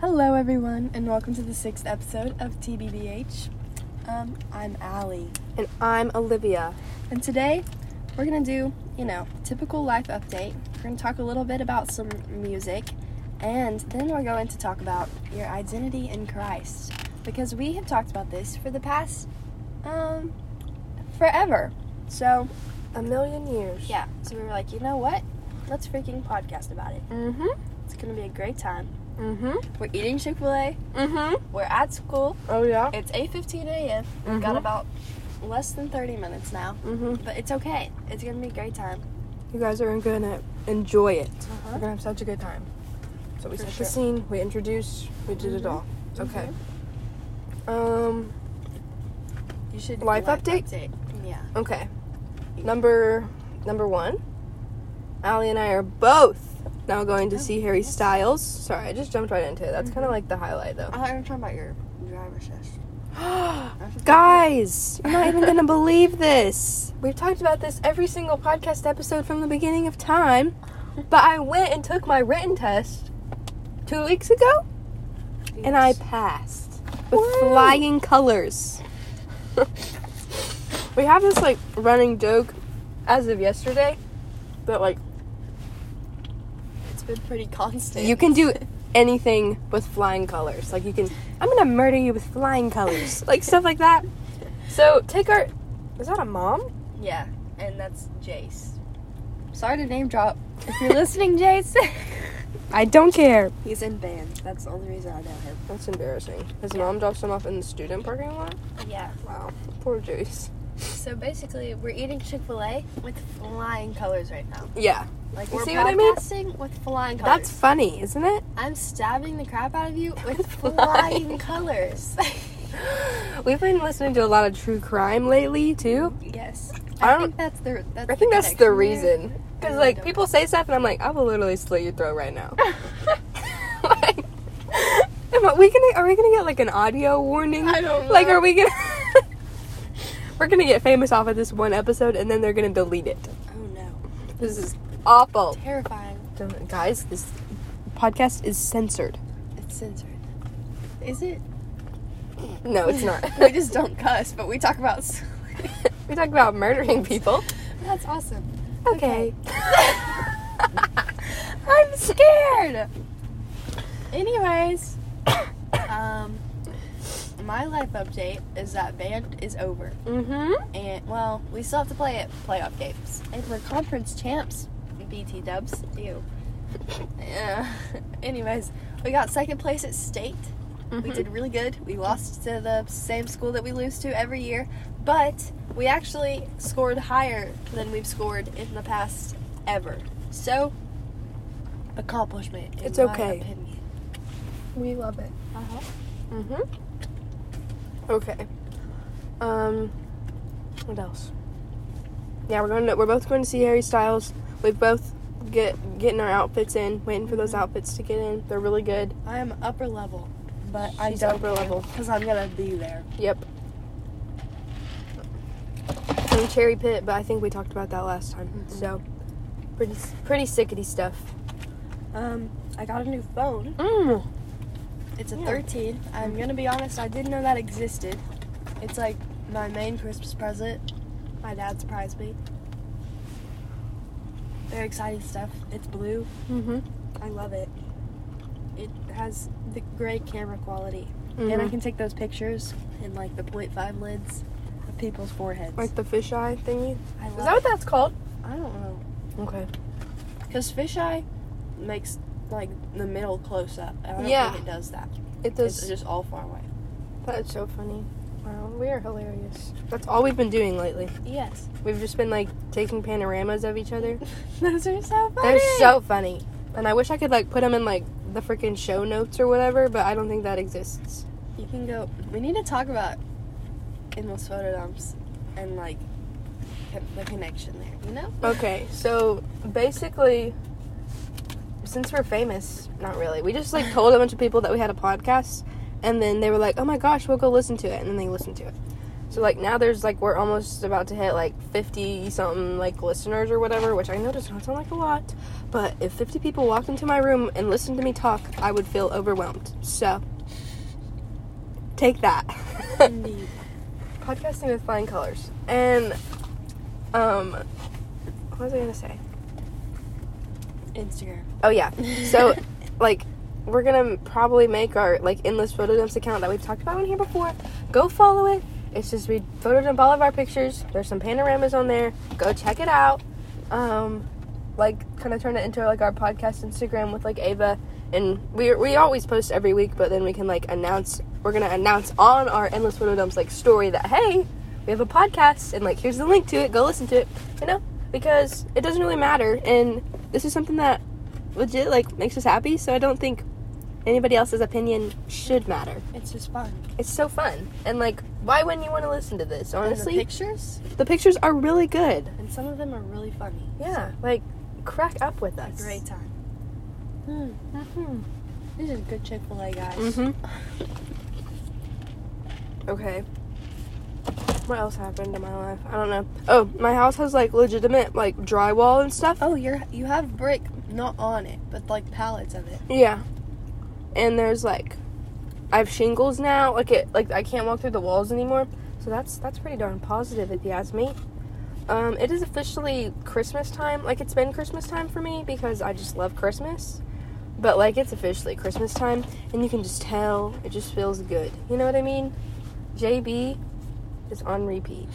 Hello, everyone, and welcome to the sixth episode of TBBH. Um, I'm Allie, And I'm Olivia. and today we're gonna do, you know, typical life update. We're gonna talk a little bit about some music, and then we're going to talk about your identity in Christ because we have talked about this for the past, um, forever. So A million years. yeah, so we were like, you know what? Let's freaking podcast about it. Mm-hmm. It's gonna be a great time. Mm-hmm. We're eating Chick Fil A. Mm-hmm. We're at school. Oh yeah. It's 8:15 a.m. We've got Mhm. about less than 30 minutes now, Mm-hmm. but it's okay. It's gonna be a great time. You guys are gonna enjoy it. Uh-huh. We're gonna have such a good time. So we For set sure. the scene, we introduced, we did it Mhm. all. It's okay. Mhm. Um. You should do Life the update? Yeah. Okay. Number number one. Allie and I are both now going to Oh, see Harry. Styles. Sorry, I just jumped right into it. That's kind of mm-hmm. like the highlight, though. I'm talking about your driver's test. Guys, you're not even gonna believe this. We've talked about this every single podcast episode from the beginning of time. But I went and took my written test two weeks ago and I passed with flying colors. we have this like running joke as of yesterday that like been pretty constant. you can do anything with flying colors. Like you can I'm gonna murder you with flying colors. Like stuff like that. So take our is that a mom? Yeah, and that's Jace. Sorry to name drop. If you're listening, Jace, I don't care. he's in band. That's the only reason I know him. That's embarrassing. His mom drops him off in the student parking lot? Yeah. Wow. Poor Jace. So basically, we're eating Chick Fil A with flying colors right now. Yeah. Like You we're see what I mean? with flying colors. That's funny, isn't it? I'm stabbing the crap out of you with flying colors. We've been listening to a lot of true crime lately too. yes. I I, don't- think that's the that's I think that's the reason. Because like people say stuff and I'm like, I will literally slit your throat right now. like, am I- we gonna are we gonna get like an audio warning? I don't Like, are we gonna? We're gonna get famous off of this one episode and then they're gonna delete it. Oh no. This is awful. Terrifying. Don't- Guys, this podcast is censored. It's censored. Is it? No, it's not. we just don't cuss, but we talk about. we talk about murdering people. That's awesome. Okay. I'm scared. Anyways, um, my life update is that band is over, mm-hmm. and well, we still have to play at playoff games, and we're conference champs. BT Dubs, ew. Yeah. Anyways, we got second place at state. Mm-hmm. We did really good. We lost to the same school that we lose to every year, but we actually scored higher than we've scored in the past ever. So, accomplishment. It's okay. opinion. We love it. Uh-huh. Mm-hmm. Okay. Um. What else? Yeah, we're going to. We're both going to see Harry Styles. We've both get getting our outfits in, waiting for those outfits to get in. They're really good. I am upper level, but I She's don't upper level. because I'm gonna be there. Yep. Cherry Pit, but I think we talked about that last time. Mhm. So, pretty pretty sickety stuff. Um, I got a new phone. Mm. It's a Yeah. 13. I'm gonna be honest, I didn't know that existed. It's like my main Christmas present. My dad surprised me. Very exciting stuff. It's blue. Mm-hmm. I love it. It has the great camera quality. Mm-hmm. And I can take those pictures in like the 0.5 lids of people's foreheads. like the fisheye thingy. I love Is that what that's called? I don't know. Okay. Because fisheye makes like the middle close up. I don't Yeah. think it does that. It does. It's just all far away. That's so funny. Wow, we are hilarious. That's all we've been doing lately. Yes. We've just been like taking panoramas of each other. Those are so funny. They're so funny. And I wish I could like put them in like the freaking show notes or whatever, but I don't think that exists. You can go. We need to talk about endless photo dumps and like the connection there. You know? Okay, so basically, since we're famous, not really. We just like told a bunch of people that we had a podcast, and then they were like, "Oh my gosh, we'll go listen to it," and then they listened to it. So like now there's like we're almost about to hit like 50 something like listeners or whatever, which I know does not sound like a lot, but if 50 people walked into my room and listened to me talk, I would feel overwhelmed. So take that. Podcasting with flying colors. And um what was I going to say? Instagram. Oh yeah. So like we're gonna probably make our like endless photo dumps account that we've talked about on here before. Go follow it. It's just we photo dump all of our pictures. There's some panoramas on there. Go check it out. Um, like kind of turn it into like our podcast Instagram with like Ava, and we we always post every week, but then we can like announce we're gonna announce on our endless photo dumps like story that hey we have a podcast and like here's the link to it. Go listen to it. You know because it doesn't really matter, and this is something that legit like makes us happy. So I don't think anybody else's opinion should matter. It's just fun. It's so fun. And like why wouldn't you want to listen to this? And Honestly, the pictures, the pictures are really good. and some of them are really funny. Yeah, like crack up with us. a great time. Hmm. Mm-hmm. This is good Chick Fil A, guys. Mm-hmm. Okay. What else happened in my life? I don't know. Oh, my house has like legitimate like drywall and stuff. Oh, you're you have brick not on it, but like pallets of it. Yeah. And there's like I have shingles now. Like it like I can't walk through the walls anymore. So that's that's pretty darn positive if you ask me. Um, it is officially Christmas time. Like it's been Christmas time for me because I just love Christmas. But like it's officially Christmas time and you can just tell it just feels good. You know what I mean? JB is on repeat.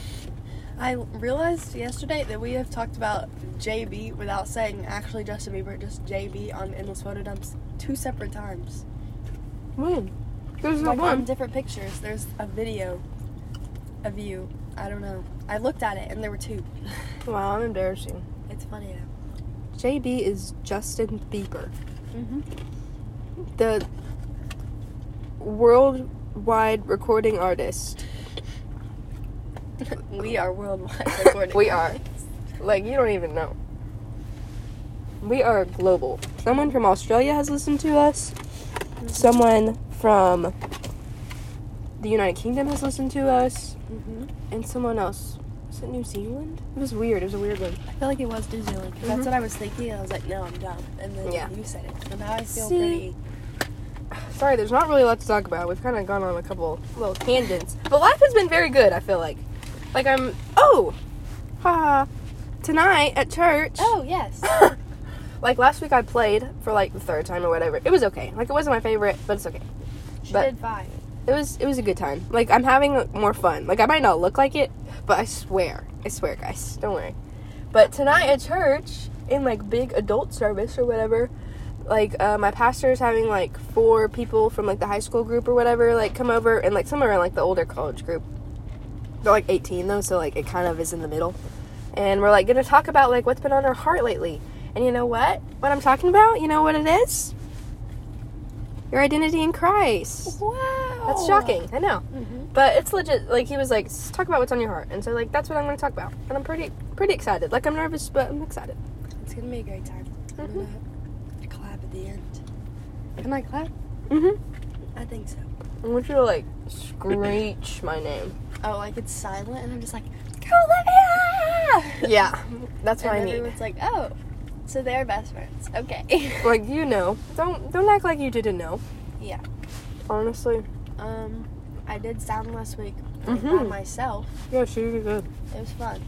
I realized yesterday that we have talked about JB without saying actually Justin Bieber, just JB on endless photo dumps two separate times. When? There's no Like on one. different pictures. There's a video of you. I don't know. I looked at it and there were two. Wow, I'm embarrassing. It's funny though. JB is Justin Bieber. Mm-hmm. the worldwide recording artist. we are worldwide recording. We are. Like, you don't even know. We are global. Someone from Australia has listened to us. Someone from the United Kingdom has listened to us. hmm And someone else. Was it New Zealand? It was weird. It was a weird one. I feel like it was New Zealand. Mhm. That's what I was thinking. I was like, no, I'm dumb. And then Yeah. you said it. So now I feel See? pretty. Sorry, there's not really a lot to talk about. We've kind of gone on a couple little tangents. But life has been very good, I feel like. Like, I'm. Oh! Ha! Tonight at church. Oh yes. like last week I played for like the third time or whatever. It was okay. Like it wasn't my favorite, but it's okay. She But- did fine. It was it was a good time. Like I'm having more fun. Like I might not look like it, but I swear, I swear, guys, don't worry. But tonight at church, in like big adult service or whatever, like uh, my pastor is having like four people from like the high school group or whatever like come over, and like some are in like the older college group. They're like 18 though, so like it kind of is in the middle. And we're like gonna talk about like what's been on our heart lately. And you know what? What I'm talking about? You know what it is? Your identity in Christ. Wow. That's shocking. I know. hmm But it's legit. Like he was like, talk about what's on your heart, and so like that's what I'm to talk about, and I'm pretty pretty excited. Like I'm nervous, but I'm excited. It's gonna be a great time. I'm Mhm. gonna clap at the end. Can I clap? Mm-hmm. I think so. I want you to like screech my name. Oh, like it's silent, and I'm just like, go Olivia! Yeah, that's what I need. everyone's like, oh, so they're best friends. Okay. Like you know, don't don't act like you didn't know. yeah. Honestly, Um, I did sound last week like, by Mhm. myself. yeah, she did good. It was fun.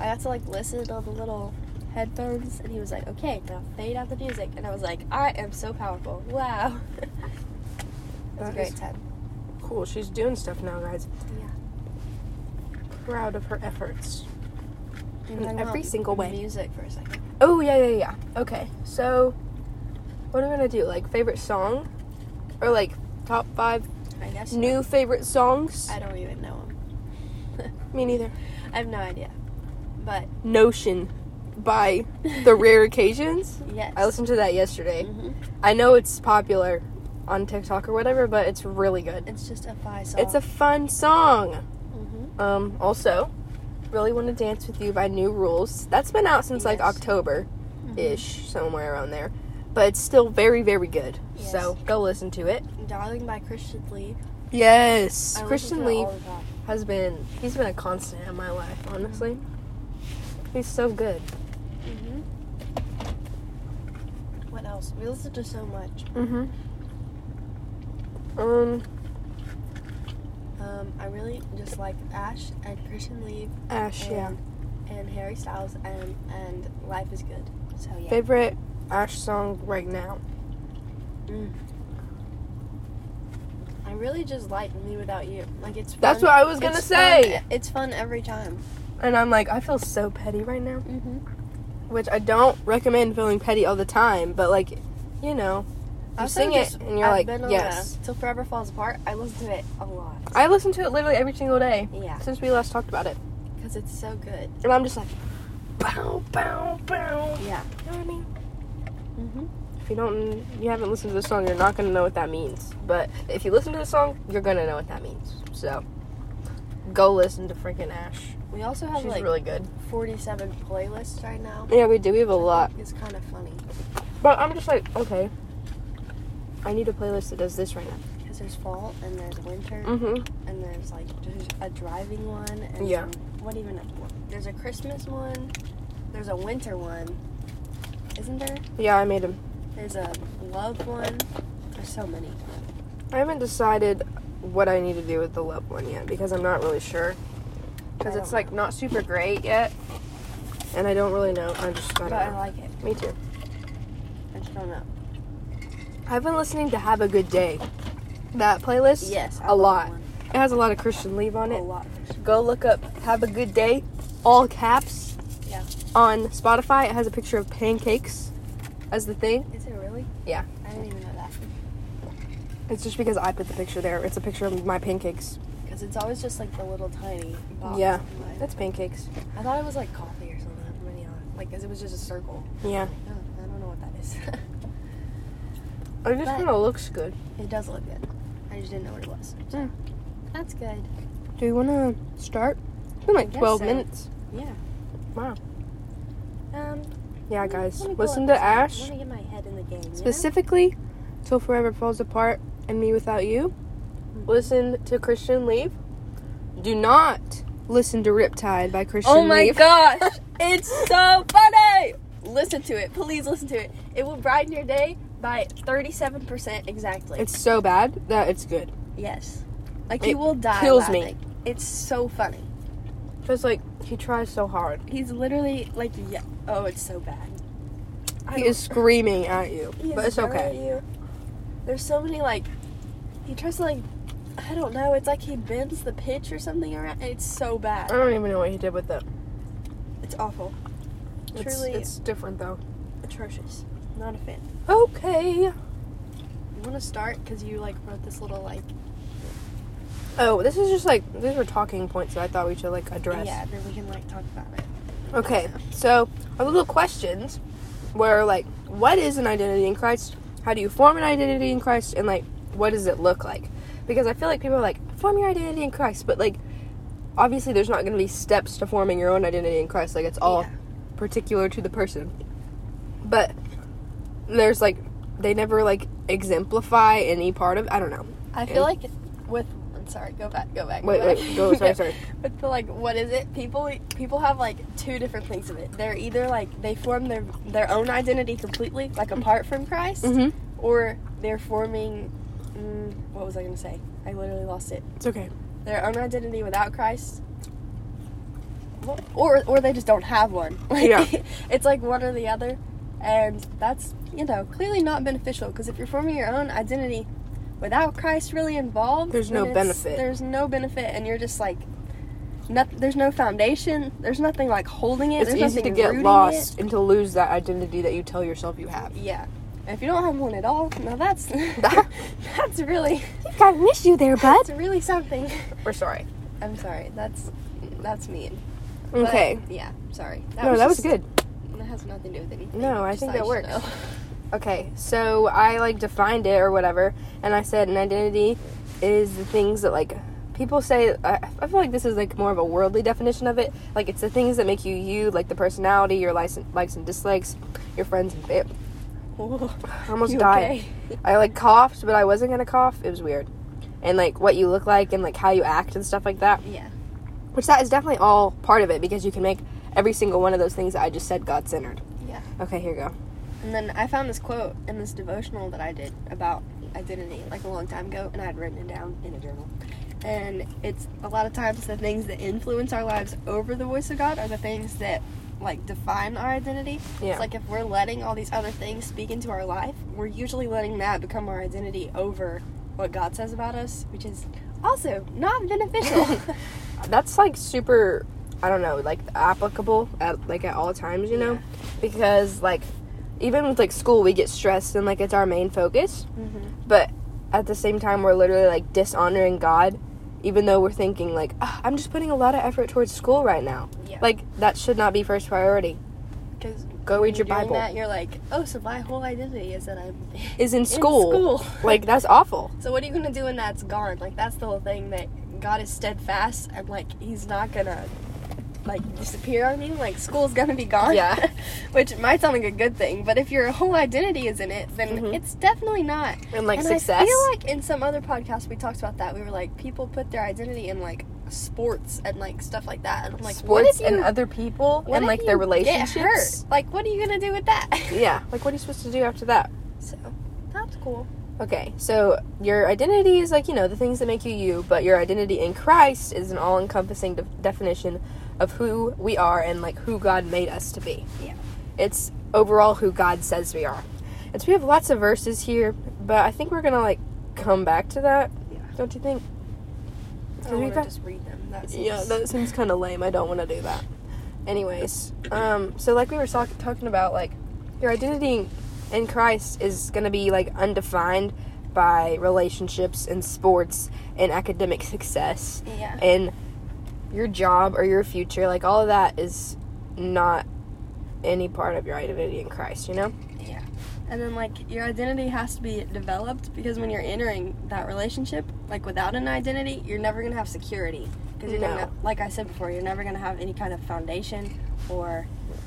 I got to like listen to the little headphones, and he was like, "Okay, now fade out the music," and I was like, "I am so powerful! Wow!" it was a great time. Cool. She's doing stuff now, guys. Yeah. Proud of her efforts. In every single way. Music for a second. Oh yeah, yeah, yeah. Okay, so what are we gonna do? Like favorite song, or like top five I guess new favorite songs? I don't even know him. Me neither. I have no idea. But Notion by The Rare Occasions. yes. I listened to that yesterday. hmm I know it's popular on TikTok or whatever, but it's really good. It's just a fi song. It's a fun song. Um, also, Really Want to Dance with You by New Rules. That's been out since like Yes. October Mm-hmm. ish, somewhere around there. but it's still very, very good. Yes. So go listen to it. Darling by Christian Leave. Yes, I Christian Leave all the time. has been he's been a constant in my life. Honestly, he's so good. Mm-hmm. What else? We listen to so much. Mm-hmm. Um, Um, I really just like Ashe and Christian Leave Ashe, yeah. and, and Harry Styles and and Life is Good. So yeah. Favorite Ashe song right now? Mm. I really just like Me Without You. Like it's. Fun. That's what I was gonna It's say. fun- It's fun every time. And I'm like, I feel so petty right now. Mm-hmm. Which I don't recommend feeling petty all the time, but like, you know, you sing it and you're like, yes. Till Forever Falls Apart. I listen to it a lot. I listen to it literally every single day Yeah, since we last talked about it. because it's so good. And I'm just like, bow, bow, bow. Yeah. You know what I mean? Mm-hmm. If you don't, you haven't listened to the song, you're not gonna know what that means. But if you listen to the song, you're gonna know what that means. So, go listen to freaking Ashe. We also have She's like really good. 47 playlists right now. Yeah, we do. We have a lot. It's kind of funny But I'm just like, okay. I need a playlist that does this right now. because there's fall and there's winter Mm-hmm. and there's like there's a driving one and Yeah. some- what even there's a Christmas one. There's a winter one. Isn't there? Yeah, I made them. There's a love one. There's so many. I haven't decided what I need to do with the love one yet because I'm not really sure. Because it's like not super great yet, and I don't really know. I just I But I like it. Me too. I just don't know. I've been listening to "Have a Good Day," that playlist. Yes, I a lot. one. It has a lot of Christian Leave on A it. lot. Go look up "Have a Good Day," all caps. Yeah. On Spotify, it has a picture of pancakes as the thing. Is it really? Yeah. I didn't even know that. It's just because I put the picture there. It's a picture of my pancakes. Because it's always just like the little tiny box. Yeah. That's pancakes. I thought it was like coffee or something. Like, because it was just a circle. Yeah. I don't know what that is. It just kind of looks good. it does look good. I just didn't know what it was. So, Mm. That's good. Do you want to start? It's been like 12 so. minutes. Yeah. Wow. Um. Yeah, guys. Listen to Ashe. Let me get my head in the game. you know? Specifically, Till Forever Falls Apart and Me Without You. Mm-hmm. Listen to Christian Leave. Do not listen to Riptide by Christian Oh my Leave. gosh, it's so funny! Listen to it, please listen to it. It will brighten your day by 37% exactly. It's so bad that it's good. yes. Like It you will die. kills me. laughing. It's so funny. Just like, he tries so hard. He's literally like, yeah. Oh, it's so bad. I He is screaming at you. he But it's okay. There's so many like, he tries to like, I don't know. It's like he bends the pitch or something around. and It's so bad. I don't even know what he did with it. It's awful. It's, Truly it's different though. atrocious. Not a fan. Okay. You want to start because you like wrote this little like Oh, this is just like these were talking points that I thought we should like address. yeah. Then we can like talk about it. Okay, so our little questions were like, what is an identity in Christ? How do you form an identity in Christ? And like, what does it look like? Because I feel like people are like, form your identity in Christ, but like, obviously there's not going to be steps to forming your own identity in Christ. Like, it's all Yeah. particular to the person. But there's like, they never like exemplify any part of. I don't know. I feel like with I'm sorry, go back, go back. Wait, go back. wait, go. Sorry, sorry. With the like, what is it? People people have like two different things of it. They're either like they form their their own identity completely, like apart from Christ, Mm-hmm. or they're forming. Mm, what was I gonna say? I literally lost it. It's okay. Their own identity without Christ. Or, or they just don't have one. Like, Yeah. it's like one or the other, and that's you know clearly not beneficial because if you're forming your own identity without Christ really involved, There's no benefit. There's no benefit, and you're just like, not, there's no foundation. There's nothing like holding it. It's there's easy to get lost It. and to lose that identity that you tell yourself you have. Yeah, and if you don't have one at all, now that's that's really You've got an issue there, that's really something. We're sorry. I'm sorry. That's that's mean. But, Okay. yeah. Sorry. no, that was good. That has nothing to do with anything. No, I Just think that works. know. Okay, so I like defined it or whatever, and I said an identity is the things that like people say. I, I feel like this is like more of a worldly definition of it. Like it's the things that make you you, like the personality, your likes and, likes and dislikes, your friends and fa- I oh, almost You died. okay? I like coughed, but I wasn't gonna cough. It was weird. And like what you look like and like how you act and stuff like that. Yeah. Which that is definitely all part of it because you can make every single one of those things that I just said God centered. Yeah. Okay, here you go. And then I found this quote in this devotional that I did about identity like a long time ago, and I had written it down in a journal. And it's a lot of times the things that influence our lives over the voice of God are the things that like define our identity. Yeah. It's like if we're letting all these other things speak into our life, we're usually letting that become our identity over what God says about us, which is also not beneficial. That's like super I don't know, like applicable at like at all times, you know? Yeah. Because like even with like school we get stressed and like it's our main focus. hmm but at the same time we're literally like dishonoring god even though we're thinking like "Ah, i'm just putting a lot of effort towards school right now Yeah. like that should not be first priority Because Go read your Bible. That, you're like, oh, so my whole identity is that I'm is in school, school. like that's awful So what are you gonna do when that's gone? Like that's the whole thing that God is steadfast and like He's not gonna like disappear on you. Like school's gonna be gone. Yeah. Which might sound like a good thing, but if your whole identity is in it, then Mhm. it's definitely not. and like and success I feel like in some other podcasts we talked about that. We were like, people put their identity in like sports and like stuff like that. And I'm like, what sports you, and other people and like their relationships Like, what are you gonna do with that? yeah like what are you supposed to do after that So that's cool. Okay, so your identity is like, you know, the things that make you you, but your identity in Christ is an all encompassing de- definition of who we are and like who God made us to be. Yeah. It's overall who God says we are. And so we have lots of verses here, but I think we're gonna like come back to that, Yeah. don't you think? I don't want to just read them. That seems, yeah, that seems kind of lame. I don't want to do that. Anyways, um, so like we were talk- talking about, like your identity in Christ is gonna be like undefined by relationships and sports and academic success yeah. and your job or your future. Like all of that is not any part of your identity in Christ. You know? Yeah. And then like your identity has to be developed because when you're entering that relationship, like without an identity, you're never gonna have security. Because you're No. gonna, like I said before, you're never gonna have any kind of foundation or,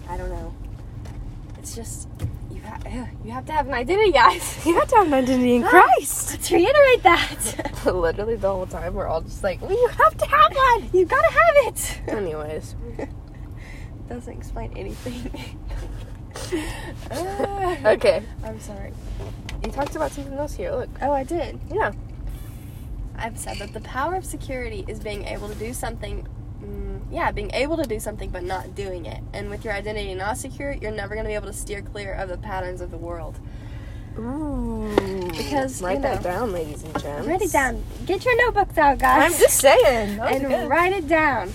I don't know. It's just you have to have an identity, guys. You have to have an identity in Christ. Let's reiterate that. Literally the whole time we're all just like, well, you have to have one. you gotta have it. Anyways. Doesn't explain anything. Ah. Okay. I'm sorry. You talked about something else here. Look. Oh, I did. Yeah. I've said that the power of security is being able to do something. Yeah, being able to do something but not doing it. And with your identity not secure, you're never going to be able to steer clear of the patterns of the world. Ooh. Because, write you that down, ladies and gents. Write it down. Get your notebooks out, guys. I'm just saying. And good. write it down.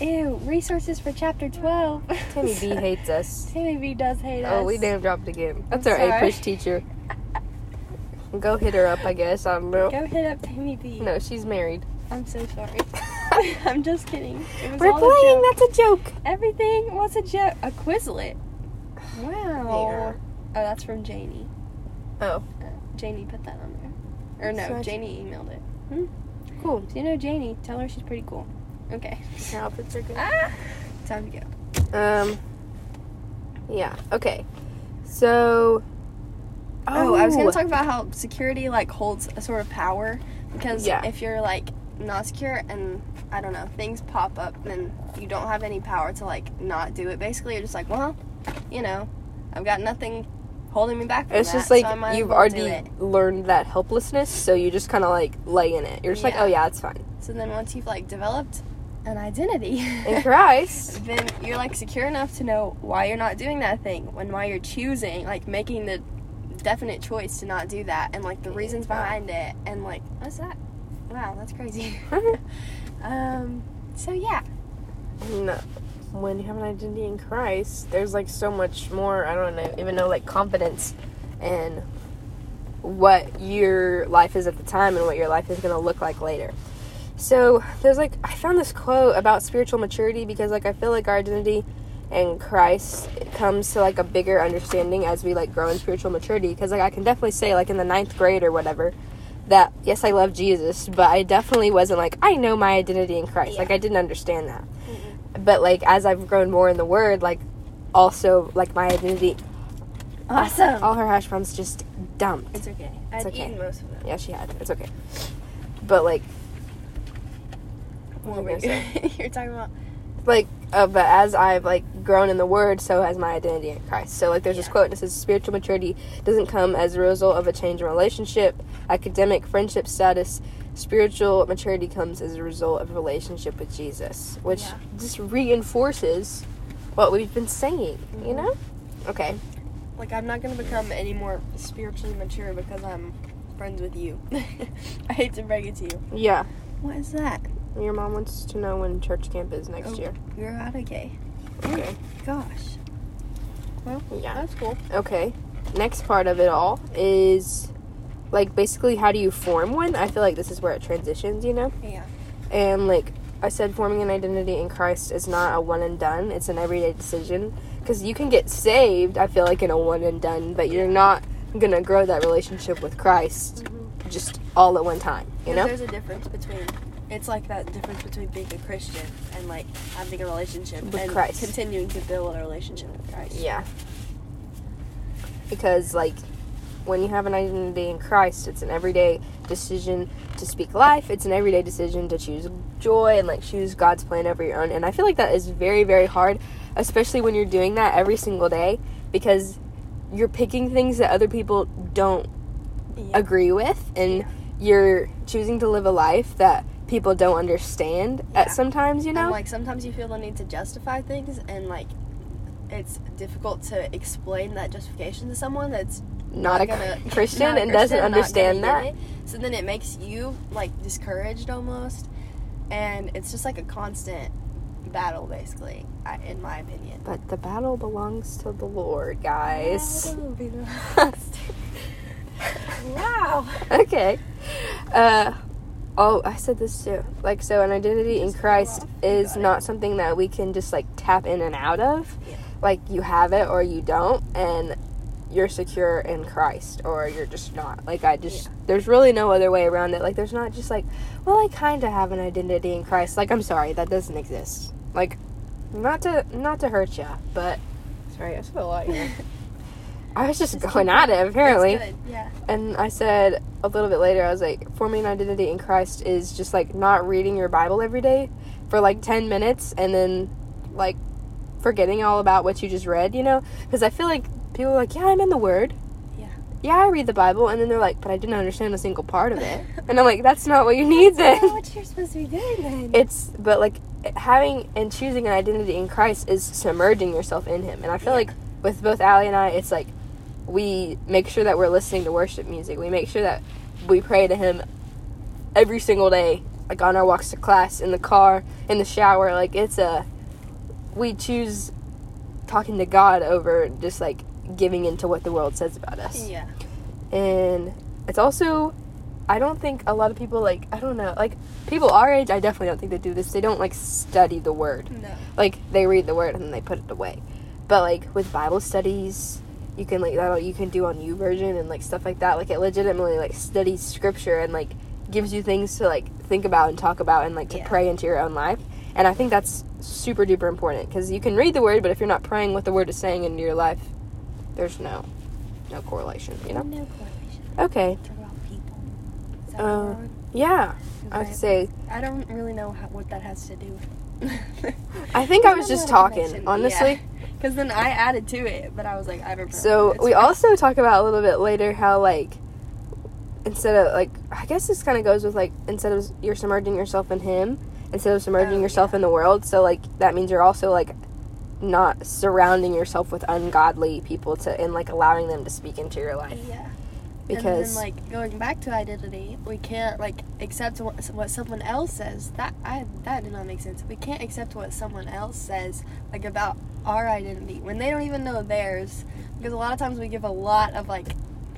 Ew, resources for chapter 12. Tammy B hates us. Tammy B does hate us. Oh, we name dropped again. That's I'm our sorry. APUSH teacher. Go hit her up, I guess. I don't know. Go hit up Tammy B. No, she's married. I'm so sorry. I'm just kidding. We're playing. That's a joke. Everything was a joke. A Quizlet. Wow. Oh, that's from Janie. Oh, Uh, Janie put that on there. Or no, So Janie emailed it. cool. So you know Janie, tell her she's pretty cool. Okay. Her outfits are good. Ah, time to go. Um. Yeah. Okay. So. Oh, I was gonna talk about how security like holds a sort of power because Yeah. if you're like not secure and I don't know things pop up and then you don't have any power to like not do it. Basically, you're just like, well, you know, I've got nothing holding me back. From It's that, just like so I might as you've already learned that helplessness, so you just kind of like lay in it. You're just like, oh yeah, it's fine. So then once you've like developed an identity In Christ, then you're like secure enough to know why you're not doing that thing and why you're choosing like making the definite choice to not do that and like the reasons behind it and like what's that wow that's crazy um so yeah no. when you have an identity in Christ, there's like so much more. I don't know, even know like confidence in what your life is at the time and what your life is going to look like later. So there's like I found this quote about spiritual maturity because like I feel like our identity in Christ comes to like a bigger understanding as we like grow in spiritual maturity. Because like I can definitely say like in the ninth grade or whatever that yes I love Jesus, but I definitely wasn't like I know my identity in Christ. Like I didn't understand that. Mm-hmm. But like as I've grown more in the Word, like also like my identity Awesome. All her hash browns just dumped. It's okay. I'd okay. eaten most of them. Yeah, she had. It's okay. But like, What was You're talking about. like, uh, but as I've like grown in the Word, so has my identity in Christ. So like, there's this Yeah. quote that says, "Spiritual maturity doesn't come as a result of a change in relationship, academic, friendship status." Spiritual maturity comes as a result of a relationship with Jesus, which Yeah. just reinforces what we've been saying, you Mhm. know? Okay. Like, I'm not gonna become any more spiritually mature because I'm friends with you. I hate to break it to you. Yeah. What is that? Your mom wants to know when church camp is next Oh. year. You're out of gay. Okay. Oh gosh. Well, Yeah. that's cool. Okay. Next part of it all is like basically how do you form one? I feel like this is where it transitions, you know? Yeah. And like I said, forming an identity in Christ is not a one and done, it's an everyday decision. Because you can get saved, I feel like, in a one and done, but you're not going to grow that relationship with Christ mm-hmm. just all at one time, you know? There's a difference between. It's like that difference between being a Christian and like having a relationship With and Christ. continuing to build a relationship with Christ. Yeah. Because, like, when you have an identity in Christ, it's an everyday decision to speak life. It's an everyday decision to choose joy and, like, choose God's plan over your own. And I feel like that is very, very hard, especially when you're doing that every single day because you're picking things that other people don't Yeah. agree with and Yeah. you're choosing to live a life that people don't understand Yeah. at sometimes, you know? And like sometimes you feel the need to justify things, and like it's difficult to explain that justification to someone that's not, a gonna- Christian not a and doesn't understand that. So then it makes you like discouraged almost, and it's just like a constant battle, basically, in my opinion. But the battle belongs to the Lord, guys. wow. okay. Uh, oh, I said this too. Like, so an identity in Christ is not something that we can just like tap in and out of. Yeah. Like, you have it or you don't, and you're secure in Christ, or you're just not. Like, I just, Yeah. there's really no other way around it. Like, there's not just like, well, I kind of have an identity in Christ. Like, I'm sorry, that doesn't exist. Like, not to not to hurt you, but sorry, I said a lot here. I was just Just going at it, apparently. That's good, Yeah. And I said a little bit later, I was like, forming an identity in Christ is just like not reading your Bible every day for like 10 minutes and then like forgetting all about what you just read, you know? Because I feel like people are like, yeah, I'm in the Word. Yeah. Yeah, I read the Bible. And then they're like, but I didn't understand a single part of it. and I'm like, that's not what you need then. what you're supposed to be doing then. It's, but like having and choosing an identity in Christ is submerging yourself in Him. And I feel Yeah. like with both Allie and I, it's like we make sure that we're listening to worship music. We make sure that we pray to Him every single day, like on our walks to class, in the car, in the shower. Like it's a, we choose talking to God over just like giving into what the world says about us. yeah. And it's also, I don't think a lot of people like, I don't know, like people our age, I definitely don't think they do this. They don't like study the word No. like they read the word and then they put it away. But like with Bible studies, you can like that you can do on YouVersion and like stuff like that. Like it legitimately like studies scripture and like gives you things to like think about and talk about and like to Yeah. pray into your own life. And I think that's super duper important because you can read the word, but if you're not praying what the word is saying into your life, there's no no correlation. You know? No correlation. Okay. Talk about people. Uh, what we're on? Yeah. I would say. I don't really know how, what that has to do with. I think I was just talking, honestly. Because then I added to it, but I was like, I don't know. So we fine. also talk about a little bit later how like instead of like I guess this kind of goes with like instead of you're submerging yourself in him instead of submerging Oh, yourself yeah. in the world. So like that means you're also like not surrounding yourself with ungodly people to and like allowing them to speak into your life Yeah. Because and then, like going back to identity, we can't like accept what, what someone else says. That I that did not make sense. We can't accept what someone else says like about our identity when they don't even know theirs. Because a lot of times we give a lot of like,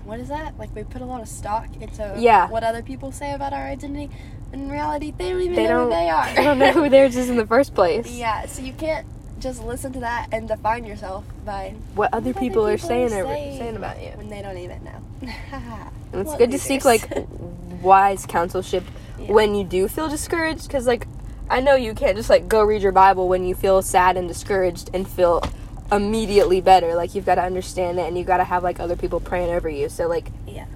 what is that? Like we put a lot of stock into Yeah. what other people say about our identity. In reality, they don't even they know don't who they are. they don't know who theirs is in the first place. yeah, so you can't just listen to that and define yourself by What other what people, are saying, are saying. saying about you. when they don't even know. And it's What good to seek like wise counselship Yeah. when you do feel discouraged because like I know you can't just like go read your Bible when you feel sad and discouraged and feel immediately better. Like you've got to understand it, and you've got to have like other people praying over you. So like Yeah.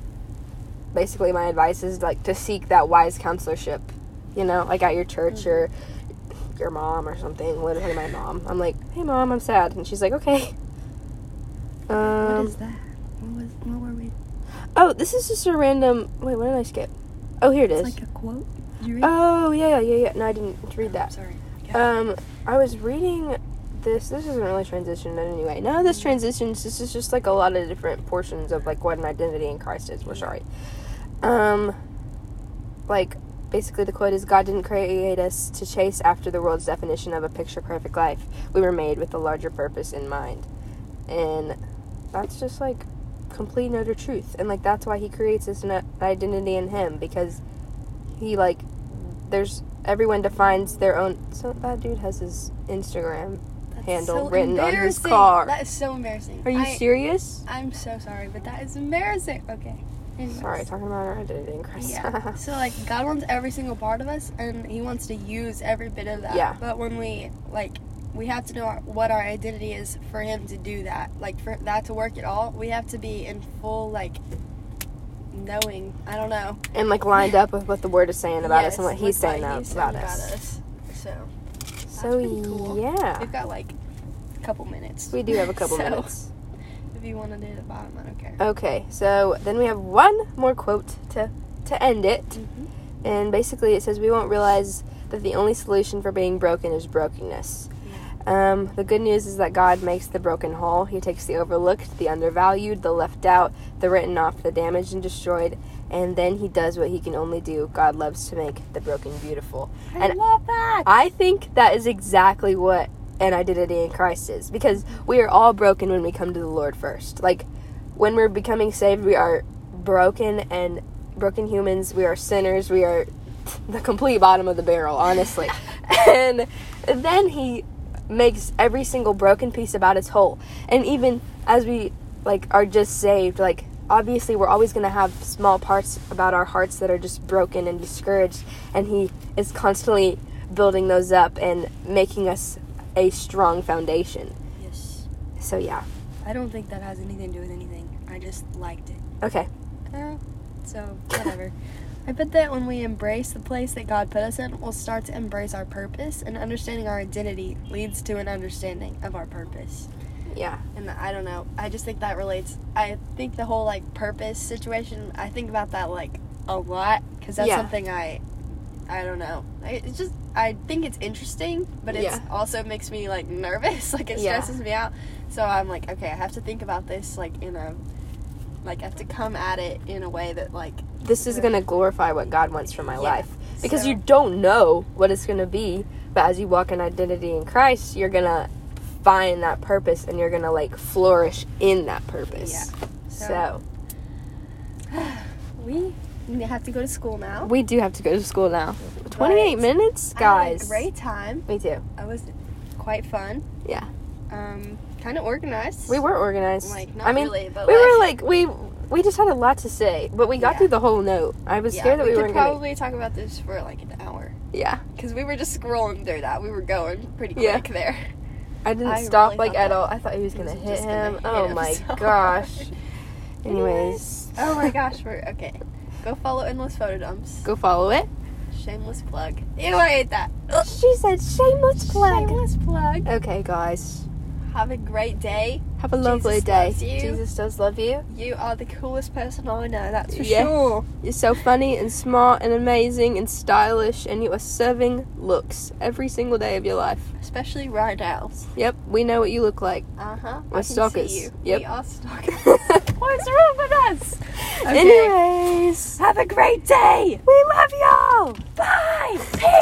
basically, my advice is like to seek that wise counselorship. You know, like at your church mm-hmm. or your mom or something. Literally, my mom. I'm like, hey mom, I'm sad, and she's like, okay. Um, what is that? What was? What were we? Oh, this is just a random. Wait, what did I skip? Oh, here it is. It's like a quote. Did you read? oh, yeah, yeah, yeah, yeah. No, I didn't read Oh, that. sorry. Um, I was reading this. This isn't really transition in any way. None of this transitions. This is just like a lot of different portions of like what an identity in Christ is. We're sorry. Um, like basically the quote is God didn't create us to chase after the world's definition of a picture perfect life. We were made with a larger purpose in mind, and that's just like complete and utter truth. And like that's why He creates an identity in Him because He like there's everyone defines their own. So that dude has his Instagram. That's handle so written on his car. That is so embarrassing. Are you I, serious? I'm so sorry, but that is embarrassing. Okay. Anyways. Sorry, talking about our identity in Christ. Yeah. so like God wants every single part of us, and He wants to use every bit of that. Yeah. But when we like, we have to know what our identity is for Him to do that. Like for that to work at all, we have to be in full like knowing. I don't know. and like lined up with what the word is saying about us and what he's saying he's about saying us. So So cool. yeah, we've got like a couple minutes. we do have a couple So, minutes. You want to do the bottom, I don't care. Okay, so then we have one more quote to to end it, Mhm. and basically it says we won't realize that the only solution for being broken is brokenness. Um, the good news is that God makes the broken whole. He takes the overlooked, the undervalued, the left out, the written off, the damaged and destroyed, and then He does what He can only do. God loves to make the broken beautiful. I And love that. I think that is exactly what an identity in Christ is because we are all broken when we come to the Lord first. Like when we're becoming saved, we are broken and broken humans. We are sinners. We are the complete bottom of the barrel, honestly. and then He makes every single broken piece about its whole. And even as we like are just saved, like obviously we're always going to have small parts about our hearts that are just broken and discouraged and he is constantly building those up and making us a strong foundation. yes. So yeah. I don't think that has anything to do with anything. I just liked it. Okay. Uh, so, whatever. I bet that when we embrace the place that God put us in, we'll start to embrace our purpose, and understanding our identity leads to an understanding of our purpose. Yeah. And I don't know. I just think that relates. I think the whole like purpose situation. I think about that like a lot because that's Yeah. something I. I don't know. I, it's just I think it's interesting, but it Yeah. also makes me like nervous. Like it Yeah. stresses me out. So I'm like, okay, I have to think about this like in a. Like I have to come at it in a way that like This is going to glorify what God wants for my Yeah. life because So- you don't know what it's going to be, but as you walk in identity in Christ, you're going to find that purpose and you're going to like flourish in that purpose. Yeah. So, we have to go to school now. we do have to go to school now. 28 But minutes, I had a guys. great time. Me too. It was quite fun. Yeah. Um, kind of organized. We were organized. Like, not I mean, really, but we like, were like we we just had a lot to say, but we got Yeah. through the whole note. I was yeah, scared that we, weren't gonna. probably talk about this for like an hour Yeah, because we were just scrolling through that. We were going pretty quick Yeah. there. I didn't I stop really like at all. I thought he was gonna was hit just gonna him. hit oh him my so gosh. Anyways, Oh my gosh, we're okay. Go follow Endless Photo Dumps. go follow it. Shameless plug. Ew, I hate that. Ugh. She said shameless plug. Shameless plug. Okay, guys, Have a great day. Have a lovely Jesus day. Jesus does love you. You are the coolest person I know. That's for Yeah. sure. You're so funny and smart and amazing and stylish, and you are serving looks every single day of your life. Especially right now. Yep, we know what you look like. Uh huh. We're stalkers. You. Yep. We are stalkers. What's wrong with us? Okay. Anyways, Have a great day. we love you.